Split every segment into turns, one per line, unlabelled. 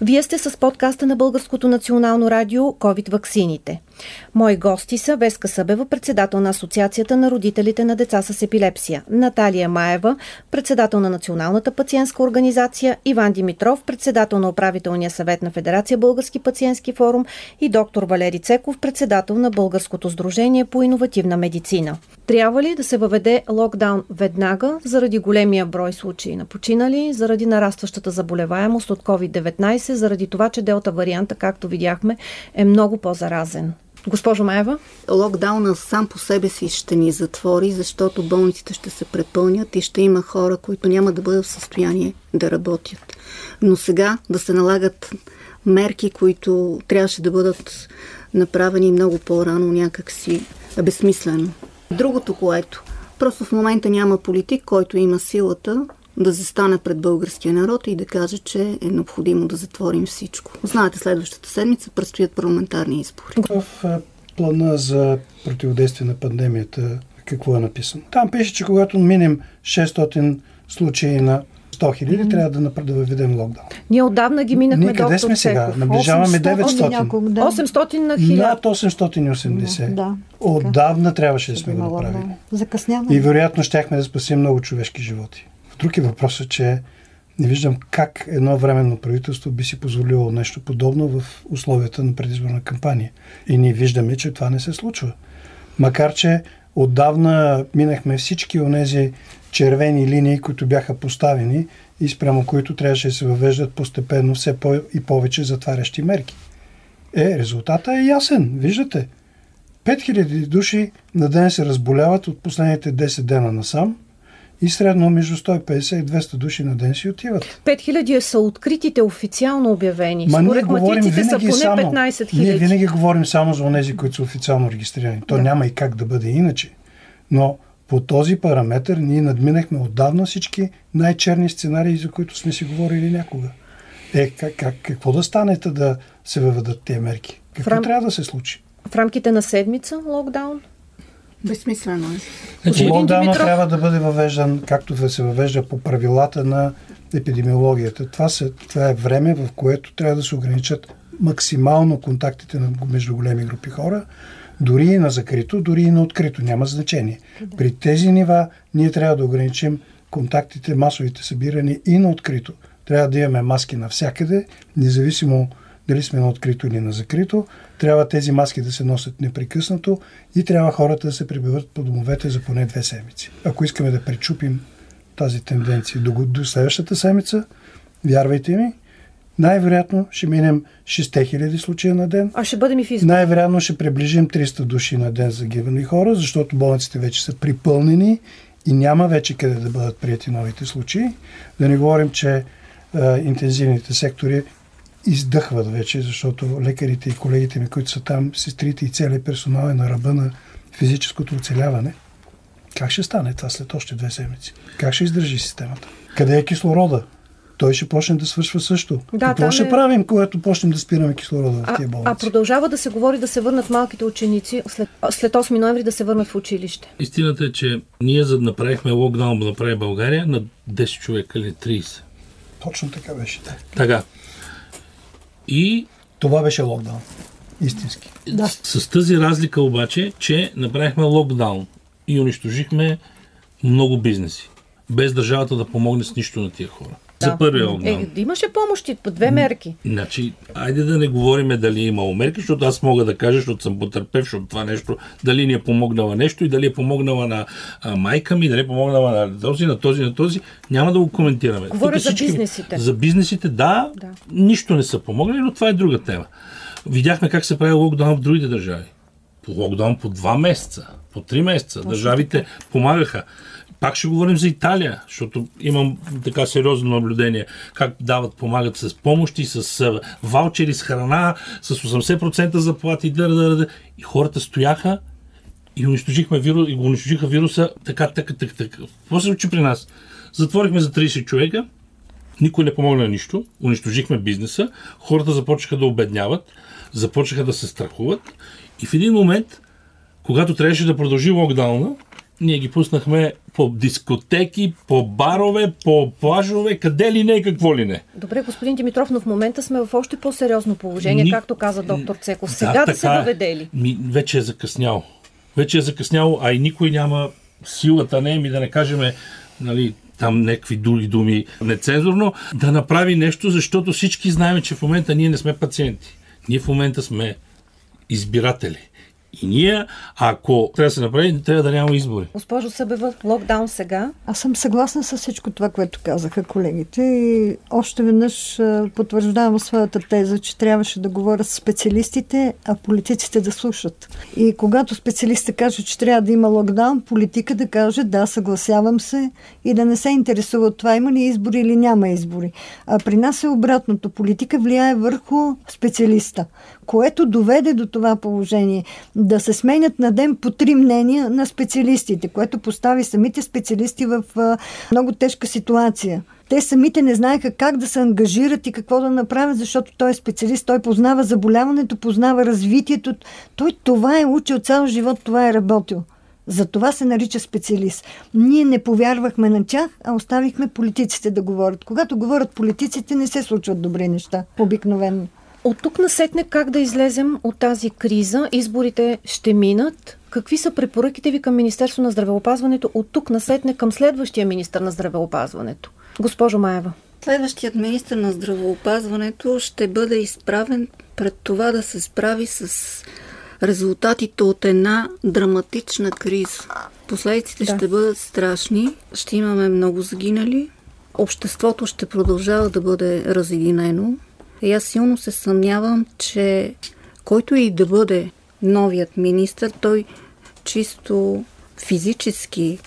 Вие сте с подкаста на Българското национално радио COVID ваксините. Мои гости са Веска Събева, председател на Асоциацията на родителите на деца с епилепсия, Наталия Маева, председател на Националната пациентска организация, Иван Димитров, председател на управителния съвет на Федерация Български пациентски форум и доктор Валери Цеков, председател на Българското сдружение по иновативна медицина. Трябва ли да се въведе локдаун веднага заради големия брой случаи на починали, заради нарастващата заболеваемост от COVID-19, заради това, че делта варианта, както видяхме, е много по-заразен? Госпожо Маева?
Локдауна сам по себе си ще ни затвори, защото болниците ще се препълнят и ще има хора, които няма да бъдат в състояние да работят. Но сега да се налагат мерки, които трябваше да бъдат направени много по-рано, някакси безсмислено. Другото, което просто в момента няма политик, който има силата да застане пред българския народ и да каже, че е необходимо да затворим всичко. Знаете, следващата седмица предстоят парламентарни избори.
В е, плана за противодействие на пандемията какво е написано? Там пише, че когато минем 600 случаи на 100 хиляди, mm-hmm. трябва да, да въведем локдаун.
Ние отдавна ги минахме
Ние къде сме сега? Наближаваме 900.
800 на 1000.
Над 880. Да, отдавна трябваше да сме го направили. Закъсняваме. И вероятно щяхме да спасим много човешки животи. Друг е въпросът, че не виждам как едно временно правителство би си позволило нещо подобно в условията на предизборна кампания. И ние виждаме, че това не се случва. Макар, че отдавна минахме всички от тези червени линии, които бяха поставени и спрямо които трябваше да се въвеждат постепенно все по- и повече затварящи мерки. Е, резултата е ясен. Виждате. 5000 души на ден се разболяват от последните 10 дена насам – и средно между 150 и 200 души на ден си отиват.
5000 са откритите официално обявени. Ма Според матиците са поне само, 15 000.
Ние винаги говорим само за тези, които са официално регистрирани. То да. няма и как да бъде иначе. Но по този параметр ние надминахме отдавна всички най-черни сценарии, за които сме си говорили някога. Е, как, как, какво да стане да се въведат тези мерки? Какво рам... трябва да се случи?
В рамките на седмица локдаун?
Безсмислено е.
Значи, Локдауна Димитров... трябва да бъде въвеждан, както се въвежда по правилата на епидемиологията. Това, се, това е време, в което трябва да се ограничат максимално контактите между големи групи хора, дори и на закрито, дори и на открито. Няма значение. Да. При тези нива ние трябва да ограничим контактите, масовите събирани и на открито. Трябва да имаме маски навсякъде, независимо дали сме на открито или на закрито. Трябва тези маски да се носят непрекъснато и трябва хората да се прибиват по домовете за поне две седмици. Ако искаме да пречупим тази тенденция до, до следващата седмица, вярвайте ми, най-вероятно ще минем 6000 случая на ден.
А ще бъдем и в
Най-вероятно ще приближим 300 души на ден загивани хора, защото болниците вече са припълнени и няма вече къде да бъдат прияти новите случаи. Да не говорим, че а, интензивните сектори издъхват вече, защото лекарите и колегите ми, които са там, сестрите и целият персонал е на ръба на физическото оцеляване. Как ще стане това след още две седмици? Как ще издържи системата? Къде е кислорода? Той ще почне да свършва също. Да, Какво ще е... правим, когато почнем да спираме кислорода в тия болници?
А продължава да се говори да се върнат малките ученици след, след 8 ноември да се върнат в училище.
Истината е, че ние за да направихме локдаун да направи България на 10 човека или 30.
Точно така беше. Да.
Така. И
това беше локдаун. Истински.
Да. С, с тази разлика обаче, че направихме локдаун и унищожихме много бизнеси, без държавата да помогне с нищо на тия хора. Да. За първия локдаун.
Е, имаше помощи по две мерки.
Значи, айде да не говориме дали е имало мерки, защото аз мога да кажа, защото съм потърпев, защото това нещо, дали ни е помогнала нещо и дали е помогнала на а, майка ми, дали е помогнала на този, на този, на този. Няма да го коментираме.
Говоря Тук за всички, бизнесите.
За бизнесите, да, да, нищо не са помогнали, но това е друга тема. Видяхме как се прави локдаун в другите държави. По локдаун по два месеца, по три месеца. Държавите помагаха. Пак ще говорим за Италия, защото имам така сериозно наблюдение как дават, помагат с помощи, с ваучери, с храна, с 80% заплати. Дър, дър, дър. И хората стояха и унищожихме вирус, и го унищожиха вируса така, така, така, така. Какво се случи при нас? Затворихме за 30 човека, никой не помогна нищо, унищожихме бизнеса, хората започнаха да обедняват, започнаха да се страхуват и в един момент, когато трябваше да продължи локдауна, ние ги пуснахме по дискотеки, по барове, по плажове, къде ли не и какво ли не.
Добре, господин Димитров, но в момента сме в още по-сериозно положение, Ни... както каза доктор Цеков. Сега да, да се въведе ли?
Ми, вече е закъсняло. Вече е закъсняло, а и никой няма силата, не ми да не кажем, нали, там някакви други думи нецензурно, да направи нещо, защото всички знаем, че в момента ние не сме пациенти. Ние в момента сме избиратели. И ние, ако трябва да се направи, трябва да няма избори.
Госпожо Събева, локдаун сега?
Аз съм съгласна с всичко това, което казаха колегите и още веднъж потвърждавам своята теза, че трябваше да говорят с специалистите, а политиците да слушат. И когато специалистите кажат, че трябва да има локдаун, политика да каже да, съгласявам се и да не се интересува от това има ли избори или няма избори. А при нас е обратното. Политика влияе върху специалиста което доведе до това положение да се сменят на ден по три мнения на специалистите, което постави самите специалисти в много тежка ситуация те самите не знаеха как да се ангажират и какво да направят, защото той е специалист, той познава заболяването, познава развитието. Той това е учил цял живот, това е работил. За това се нарича специалист. Ние не повярвахме на тях, а оставихме политиците да говорят. Когато говорят политиците, не се случват добри неща, обикновено.
От тук насетне как да излезем от тази криза? Изборите ще минат. Какви са препоръките ви към Министерство на здравеопазването от тук насетне към следващия министр на здравеопазването? Госпожо Маева.
Следващият министр на здравеопазването ще бъде изправен пред това да се справи с резултатите от една драматична криза. Последиците да. ще бъдат страшни, ще имаме много загинали, обществото ще продължава да бъде разединено, и аз силно се съмнявам, че който и да бъде новият министр, той чисто физически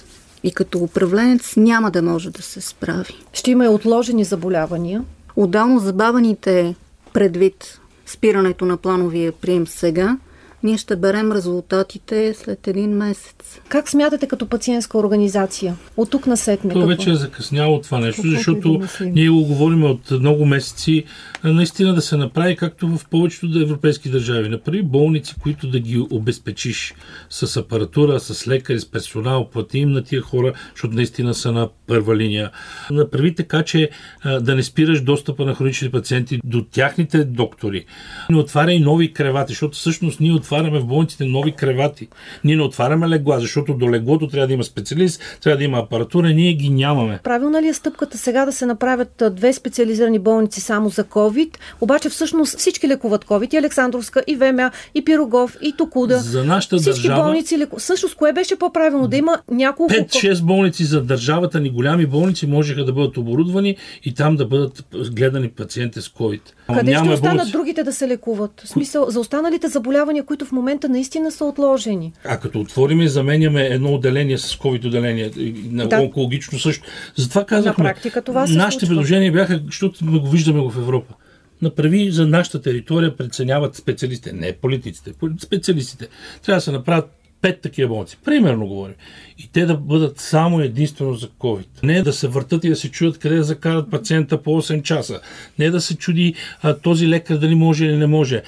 и като управленец няма да може да се справи.
Ще има и отложени заболявания.
Отдално забавените предвид спирането на плановия прием сега – ние ще берем резултатите след един месец.
Как смятате като пациентска организация? От тук на сетне.
То вече е закъсняло това нещо, какво защото да ние го говорим от много месеци. Наистина да се направи както в повечето да европейски държави. Направи болници, които да ги обезпечиш с апаратура, с лекари, с персонал, плати им на тия хора, защото наистина са на първа линия. Направи така, че да не спираш достъпа на хронични пациенти до тяхните доктори. Не отваряй нови кревати, защото всъщност ние отваряме отваряме в болниците нови кревати. Ние не отваряме легла, защото до леглото трябва да има специалист, трябва да има апаратура, ние ги нямаме.
Правилна ли е стъпката сега да се направят две специализирани болници само за COVID? Обаче всъщност всички лекуват COVID. И Александровска, и ВМА, и Пирогов, и Токуда.
За нашата
всички
държава...
болници леку... Всъщност, кое беше по-правилно? Да има няколко...
5-6 болници за държавата ни, голями болници, можеха да бъдат оборудвани и там да бъдат гледани пациенти с COVID.
Къде ще останат болници? другите да се лекуват? В смисъл, за останалите заболявания, които в момента наистина са отложени.
А като отворим и заменяме едно отделение с COVID отделение, на да. онкологично също. Затова казахме,
на практика това се
нашите
случва.
предложения бяха, защото го виждаме в Европа направи за нашата територия, преценяват специалистите, не политиците, специалистите. Трябва да се направят пет такива болници. Примерно говорим. И те да бъдат само единствено за COVID. Не да се въртат и да се чудят къде да закарат пациента по 8 часа. Не да се чуди а, този лекар дали може или не може.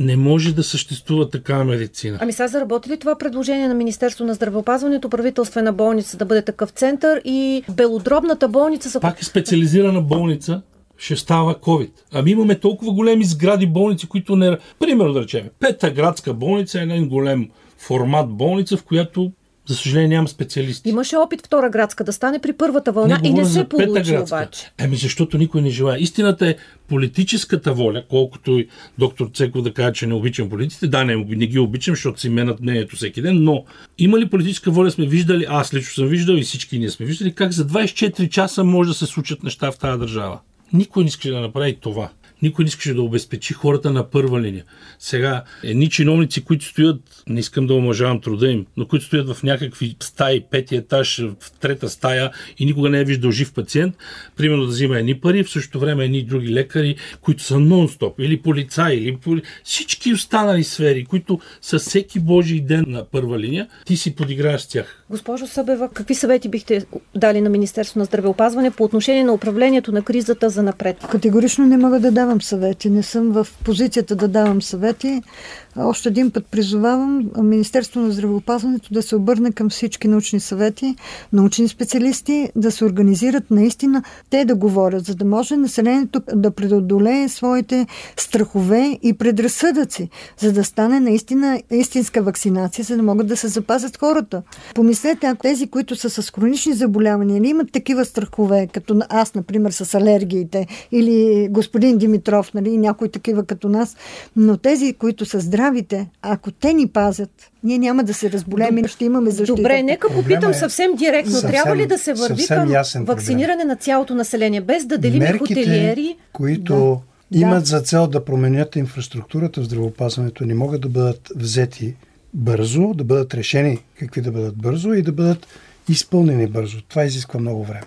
Не може да съществува такава медицина.
Ами сега заработи ли това предложение на Министерство на здравеопазването, правителствена болница да бъде такъв център и белодробната болница... Са...
Пак е специализирана болница, ще става COVID. Ами имаме толкова големи сгради болници, които не... Примерно да речем, Пета градска болница е един голем формат болница, в която за съжаление няма специалисти.
Имаше опит втора градска да стане при първата вълна не, и не се получи обаче.
Еми защото никой не желая. Истината е политическата воля, колкото и доктор Цеков да каже, че не обичам политиците. Да, не, не ги обичам, защото си менят мнението всеки ден, но има ли политическа воля сме виждали, аз лично съм виждал и всички ние сме виждали, как за 24 часа може да се случат неща в тази държава. Никой не иска да направи това никой не искаше да обезпечи хората на първа линия. Сега, едни чиновници, които стоят, не искам да омъжавам труда им, но които стоят в някакви стаи, пети етаж, в трета стая и никога не е виждал жив пациент, примерно да взима едни пари, в същото време едни други лекари, които са нон-стоп, или полицаи, или поли... всички останали сфери, които са всеки Божий ден на първа линия, ти си подиграеш с тях.
Госпожо Събева, какви съвети бихте дали на Министерство на здравеопазване по отношение на управлението на кризата за напред?
Категорично не мога да давам съвети. Не съм в позицията да давам съвети. Още един път призовавам Министерство на здравеопазването да се обърне към всички научни съвети, научни специалисти, да се организират наистина те да говорят, за да може населението да преодолее своите страхове и предразсъдъци, за да стане наистина истинска вакцинация, за да могат да се запазят хората. Помислете, ако тези, които са с хронични заболявания, не имат такива страхове, като аз, например, с алергиите, или господин Димитров, нали, някои такива като нас, но тези, които са здравите, ако те ни пазят, ние няма да се разболем и ще имаме защита.
Добре, нека попитам е съвсем директно. Съвсем, Трябва ли да се върви към вакциниране проблем. на цялото население, без да делим Мерките, хотелиери?
които да. имат за цел да променят инфраструктурата в здравеопазването, не могат да бъдат взети бързо, да бъдат решени какви да бъдат бързо и да бъдат изпълнени бързо. Това изисква много време.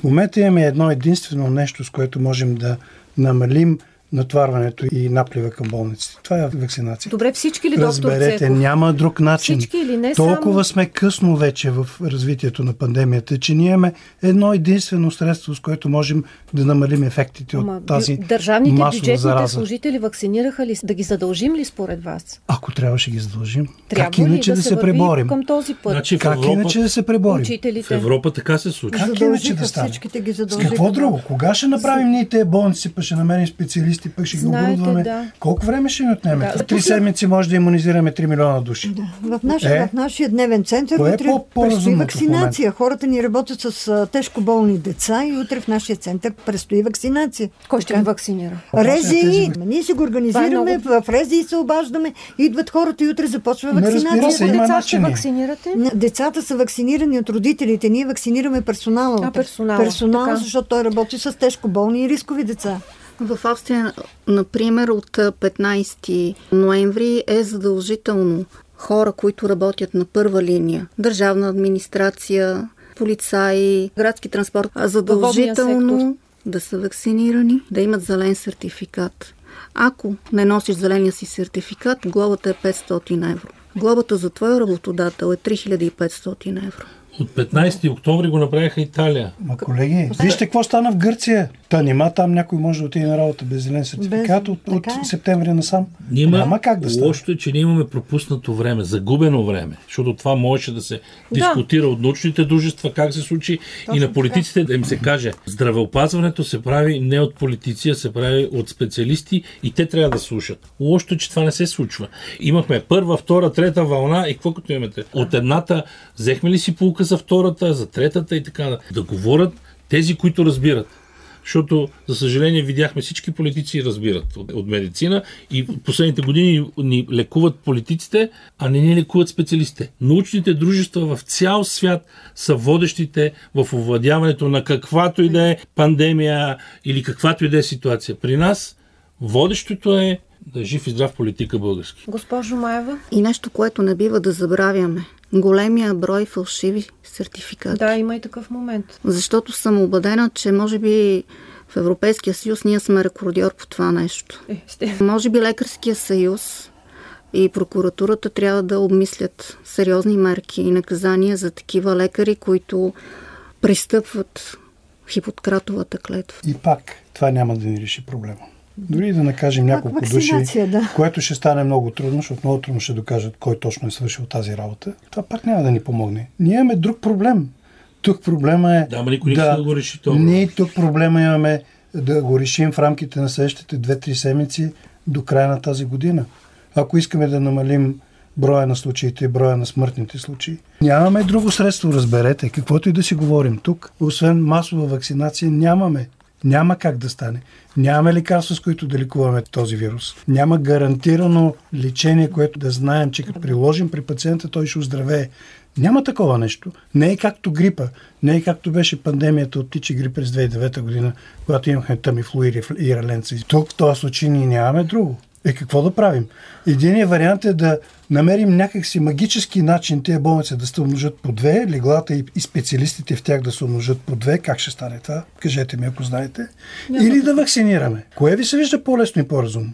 В момента имаме едно единствено нещо, с което можем да намалим натварването и наплива към болниците. Това е вакцинация.
Добре, всички ли, доктор
Разберете,
Цеков?
няма друг начин.
Всички или не
Толкова
сам...
сме късно вече в развитието на пандемията, че ние имаме едно единствено средство, с което можем да намалим ефектите Ама, от тази
Държавните
бюджетните зараза.
служители вакцинираха ли? Да ги задължим ли според вас?
Ако трябваше ги задължим.
Трябва
как иначе
да,
да
се,
преборим?
Към този път?
Значи,
как
Европа,
иначе да се преборим?
Учителите.
В Европа така се случва.
Как иначе да стане?
Ги
С какво друго? Кога ще направим ние тези болници, пък ще намерим специалисти, пък ще ги оборудваме? Да. Колко време ще ни отнеме? Да. Три седмици може да иммунизираме 3 милиона души.
Да. В, нашия, е? в нашия дневен център Кое утре е предстои вакцинация. Хората ни работят с а, тежко болни деца и утре в нашия център предстои вакцинация.
Кой ще ги вакцинира?
Рези. Ние си го организираме, е много... в Рези се обаждаме, идват хората и утре започва вакцинация.
Колко деца ще вакцинирате?
Децата са вакцинирани от родителите. Ние вакцинираме персонала.
А, персонала.
Персонала, защото той работи с тежко болни и рискови деца.
В Австрия, например, от 15 ноември е задължително хора, които работят на първа линия, държавна администрация, полицаи, градски транспорт, задължително да са вакцинирани, да имат зелен сертификат. Ако не носиш зеления си сертификат, глобата е 500 евро. Глобата за твоя работодател е 3500 евро.
От 15 октомври го направиха Италия.
Ма колеги, вижте какво стана в Гърция. Та нима там някой може да отиде на работа без зелен сертификат без... от, от е. септември насам.
Нима, Няма как да стане. Лошото е, че ние имаме пропуснато време, загубено време, защото това можеше да се да. дискутира от научните дружества, как се случи Точно и на политиците да им се каже. Здравеопазването се прави не от политици, а се прави от специалисти и те трябва да слушат. Лошото е, че това не се случва. Имахме първа, втора, трета вълна и какво като имате? От едната взехме ли си полука за втората, за третата и така. Да говорят тези, които разбират. Защото, за съжаление, видяхме всички политици разбират от, от медицина и последните години ни лекуват политиците, а не ни лекуват специалистите. Научните дружества в цял свят са водещите в овладяването на каквато и да е пандемия или каквато и да е ситуация. При нас водещото е да е жив и здрав политика български.
Госпожо Маева?
И нещо, което не бива да забравяме големия брой фалшиви сертификати.
Да, има и такъв момент.
Защото съм убедена, че може би в Европейския съюз ние сме рекордьор по това нещо. Е, ще. Може би Лекарския съюз и прокуратурата трябва да обмислят сериозни мерки и наказания за такива лекари, които пристъпват хипоткратовата клетва.
И пак това няма да ни реши проблема. Дори да накажем няколко души, да. което ще стане много трудно, защото много трудно ще докажат кой точно е свършил тази работа, това пак няма да ни помогне. Ние имаме друг проблем. Тук проблема е.
Да, ама никой да, да го реши това.
Ние тук проблема имаме да го решим в рамките на следващите 2-3 седмици до края на тази година. Ако искаме да намалим броя на случаите и броя на смъртните случаи. Нямаме друго средство, разберете, каквото и да си говорим тук. Освен масова вакцинация нямаме. Няма как да стане. Нямаме лекарства, с които да лекуваме този вирус. Няма гарантирано лечение, което да знаем, че като приложим при пациента, той ще оздравее. Няма такова нещо. Не е както грипа. Не е както беше пандемията от птичи грип през 2009 година, когато имахме тамифлу и раленца. Тук в този случай ние нямаме друго. Е, какво да правим? Единият вариант е да намерим някакси магически начин тези болници да се умножат по две, леглата и, специалистите в тях да се умножат по две. Как ще стане това? Кажете ми, ако знаете. Няма Или да вакцинираме. Кое ви се вижда по-лесно и по-разумно?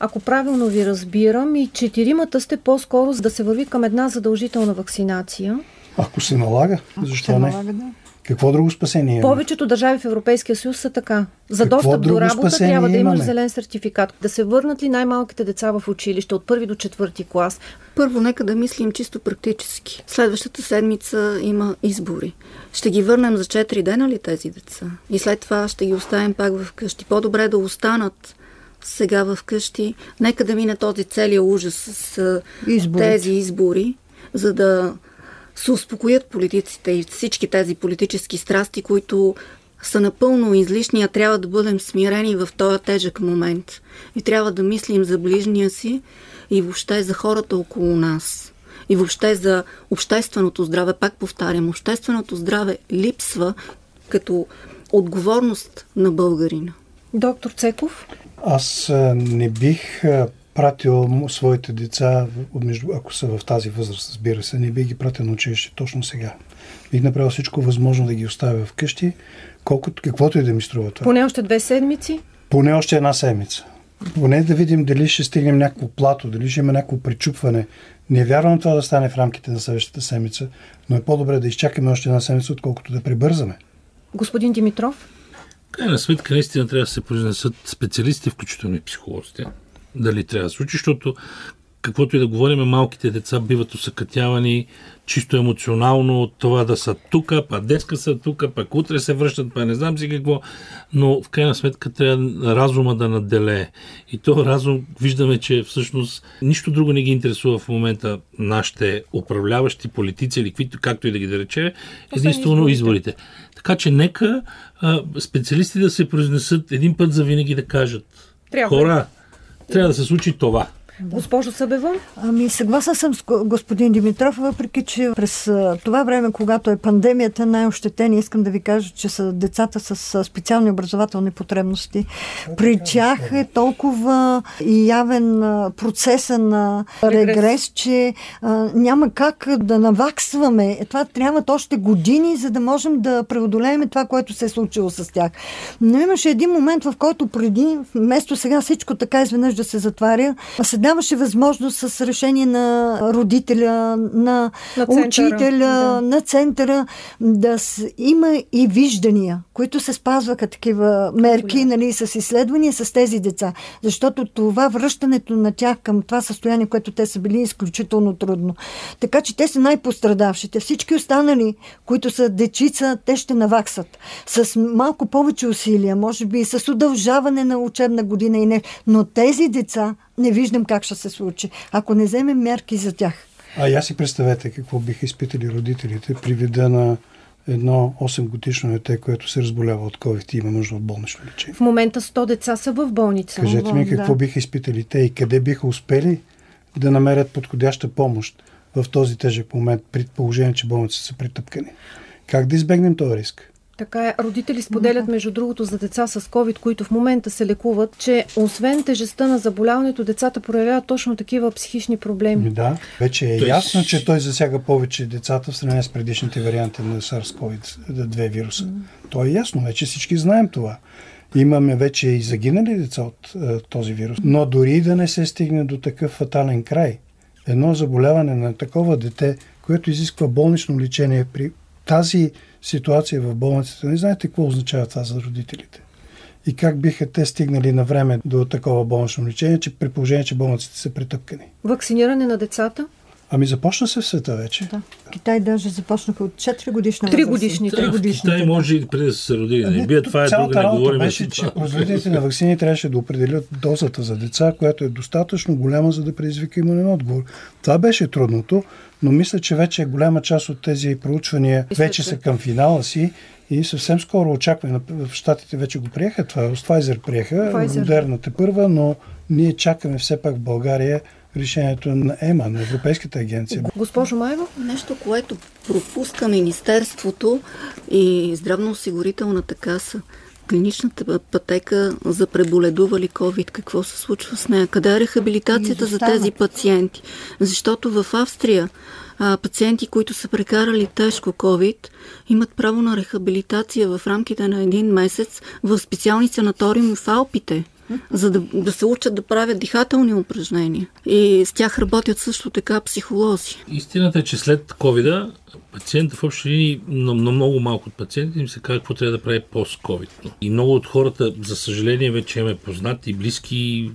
Ако правилно ви разбирам, и четиримата сте по-скоро за да се върви към една задължителна вакцинация.
Ако се налага, защо се не? Налага, да. Какво друго спасение имаме?
Повечето държави в Европейския съюз са така. За Какво достъп до работа трябва да имаш имаме? зелен сертификат. Да се върнат ли най-малките деца в училище от първи до четвърти клас?
Първо, нека да мислим чисто практически. Следващата седмица има избори. Ще ги върнем за 4 дена ли тези деца? И след това ще ги оставим пак в къщи. По-добре да останат сега в къщи. Нека да мине този целият ужас с Изборите. тези избори, за да се успокоят политиците и всички тези политически страсти, които са напълно излишни, а трябва да бъдем смирени в този тежък момент. И трябва да мислим за ближния си и въобще за хората около нас. И въобще за общественото здраве. Пак повтарям, общественото здраве липсва като отговорност на българина.
Доктор Цеков?
Аз не бих пратил своите деца, ако са в тази възраст, разбира се, не би ги пратил на училище точно сега. Бих направил всичко възможно да ги оставя вкъщи, колкото, каквото и да ми струва това.
Поне още две седмици?
Поне още една седмица. Поне да видим дали ще стигнем някакво плато, дали ще има някакво причупване. Не вярвам това да стане в рамките на следващата седмица, но е по-добре да изчакаме още една седмица, отколкото да прибързаме.
Господин Димитров?
Крайна сметка, наистина трябва да се произнесат специалисти, включително и психолозите дали трябва да случи, защото каквото и да говорим, малките деца биват усъкътявани чисто емоционално от това да са тук, па деска са тук, пък утре се връщат, па не знам си какво, но в крайна сметка трябва разума да наделее. И то разум виждаме, че всъщност нищо друго не ги интересува в момента нашите управляващи политици или каквито, както и да ги да рече, единствено изборите. Така че нека а, специалисти да се произнесат един път за винаги да кажат Трябва. хора, трябва да се случи това.
Да. Госпожо Събева?
Ами, съгласна съм с господин Димитров, въпреки че през това време, когато е пандемията, най-ощетени, искам да ви кажа, че са децата с специални образователни потребности. При тях е толкова явен процеса на регрес, регрес че а, няма как да наваксваме. Това трябват още години, за да можем да преодолеем това, което се е случило с тях. Но имаше един момент, в който преди, вместо сега всичко така изведнъж да се затваря, се даваше възможност с решение на родителя, на, на учителя, да. на центъра да с, има и виждания, които се спазваха такива мерки, нали, с изследвания с тези деца. Защото това връщането на тях към това състояние, което те са били, е изключително трудно. Така че те са най-пострадавшите. Всички останали, които са дечица, те ще наваксат. С малко повече усилия, може би с удължаване на учебна година и не. Но тези деца не виждам как ще се случи, ако не вземем мерки за тях.
А я си представете какво биха изпитали родителите при вида на едно 8 годишно дете, което се разболява от COVID и има нужда от болнично лечение.
В момента 100 деца са в болница.
Кажете ми какво да. биха изпитали те и къде биха успели да намерят подходяща помощ в този тежък момент, при положение, че болниците са притъпкани. Как да избегнем този риск?
Така е. Родители споделят, между другото, за деца с COVID, които в момента се лекуват, че освен тежестта на заболяването, децата проявяват точно такива психични проблеми.
Да, вече е ясно, че той засяга повече децата в сравнение с предишните варианти на SARS-CoV-2 вируса. То е ясно, вече всички знаем това. Имаме вече и загинали деца от е, този вирус. Но дори да не се стигне до такъв фатален край, едно заболяване на такова дете, което изисква болнично лечение при тази ситуация в болницата, не знаете какво означава това за родителите. И как биха те стигнали на време до такова болнично лечение, че при положение, че болниците са притъпкани.
Вакциниране на децата?
Ами започна се в света вече.
Да. Китай даже започнаха от 4 годишна
3 годишни. 3
годишни. Китай може и преди да се роди не бият. Това е друга, не говорим
беше, че производителите на вакцини трябваше да определят дозата за деца, която е достатъчно голяма, за да предизвика имунен отговор. Това беше трудното, но мисля, че вече голяма част от тези проучвания вече са към финала си и съвсем скоро очакваме. В Штатите вече го приеха това. С Pfizer приеха. Pfizer. Модерната първа, но ние чакаме все пак в България решението на ЕМА, на Европейската агенция.
Госпожо Маева?
Нещо, което пропуска Министерството и здравноосигурителната каса клиничната пътека за преболедували COVID, какво се случва с нея? Къде е рехабилитацията за тези пациенти? Защото в Австрия а, пациенти, които са прекарали тежко COVID, имат право на рехабилитация в рамките на един месец в специални санаториуми в Алпите за да, да се учат да правят дихателни упражнения. И с тях работят също така психолози.
Истината е, че след covid пациента в общи линии, но, но много малко от пациентите им се казва какво трябва да прави пост-ковид. И много от хората, за съжаление, вече имаме познати, близки,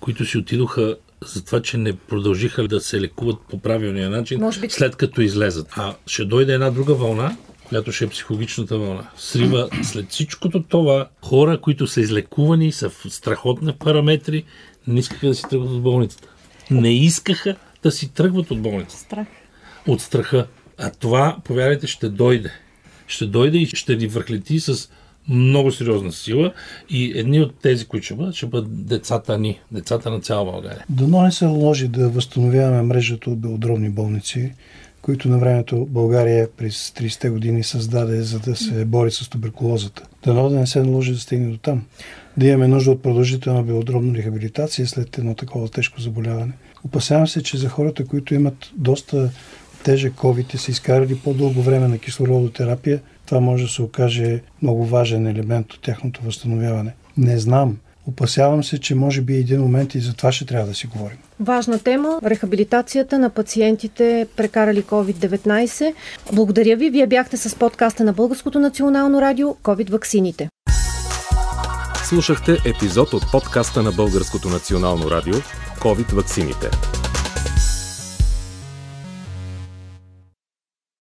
които си отидоха за това, че не продължиха да се лекуват по правилния начин, би... след като излезат. А ще дойде една друга вълна, която ще е психологичната вълна. Срива след всичкото това, хора, които са излекувани, са в страхотни параметри, не искаха да си тръгват от болницата. Не искаха да си тръгват от болницата.
Страх.
От страха. А това, повярвайте, ще дойде. Ще дойде и ще ни върхлети с много сериозна сила и едни от тези, които ще бъдат, ще бъдат децата ни, децата на цяла България.
Дано не се наложи да възстановяваме мрежата от белодробни болници, които на времето България през 30-те години създаде, за да се бори с туберкулозата. Дано да не се наложи да стигне до там. Да имаме нужда от продължителна белодробна рехабилитация след едно такова тежко заболяване. Опасявам се, че за хората, които имат доста тежък COVID и са изкарали по-дълго време на кислородотерапия, това може да се окаже много важен елемент от тяхното възстановяване. Не знам. Опасявам се, че може би един момент и за това ще трябва да си говорим.
Важна тема – рехабилитацията на пациентите, прекарали COVID-19. Благодаря ви. Вие бяхте с подкаста на Българското национално радио COVID ваксините.
Слушахте епизод от подкаста на Българското национално радио COVID ваксините.